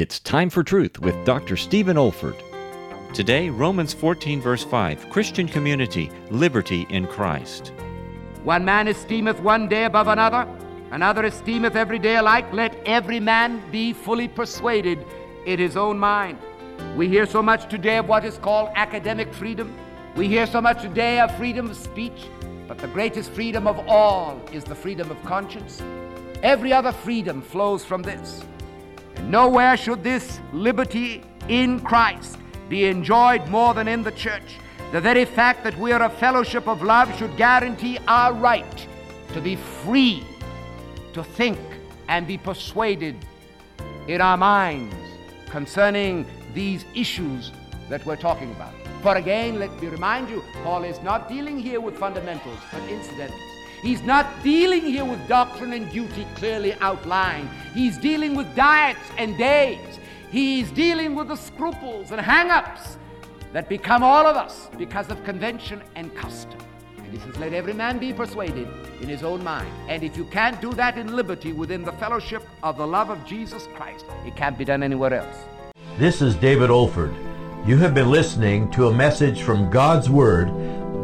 It's Time for Truth with Dr. Stephen Olford. Today, Romans 14, verse 5 Christian community, liberty in Christ. One man esteemeth one day above another, another esteemeth every day alike. Let every man be fully persuaded in his own mind. We hear so much today of what is called academic freedom. We hear so much today of freedom of speech. But the greatest freedom of all is the freedom of conscience. Every other freedom flows from this. Nowhere should this liberty in Christ be enjoyed more than in the church. The very fact that we are a fellowship of love should guarantee our right to be free to think and be persuaded in our minds concerning these issues that we're talking about. For again, let me remind you, Paul is not dealing here with fundamentals, but incidentals. He's not dealing here with doctrine and duty clearly outlined. He's dealing with diets and days. He's dealing with the scruples and hang ups that become all of us because of convention and custom. And he says, Let every man be persuaded in his own mind. And if you can't do that in liberty within the fellowship of the love of Jesus Christ, it can't be done anywhere else. This is David Olford. You have been listening to a message from God's Word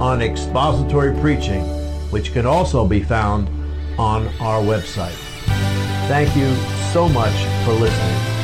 on expository preaching, which can also be found on our website. Thank you so much for listening.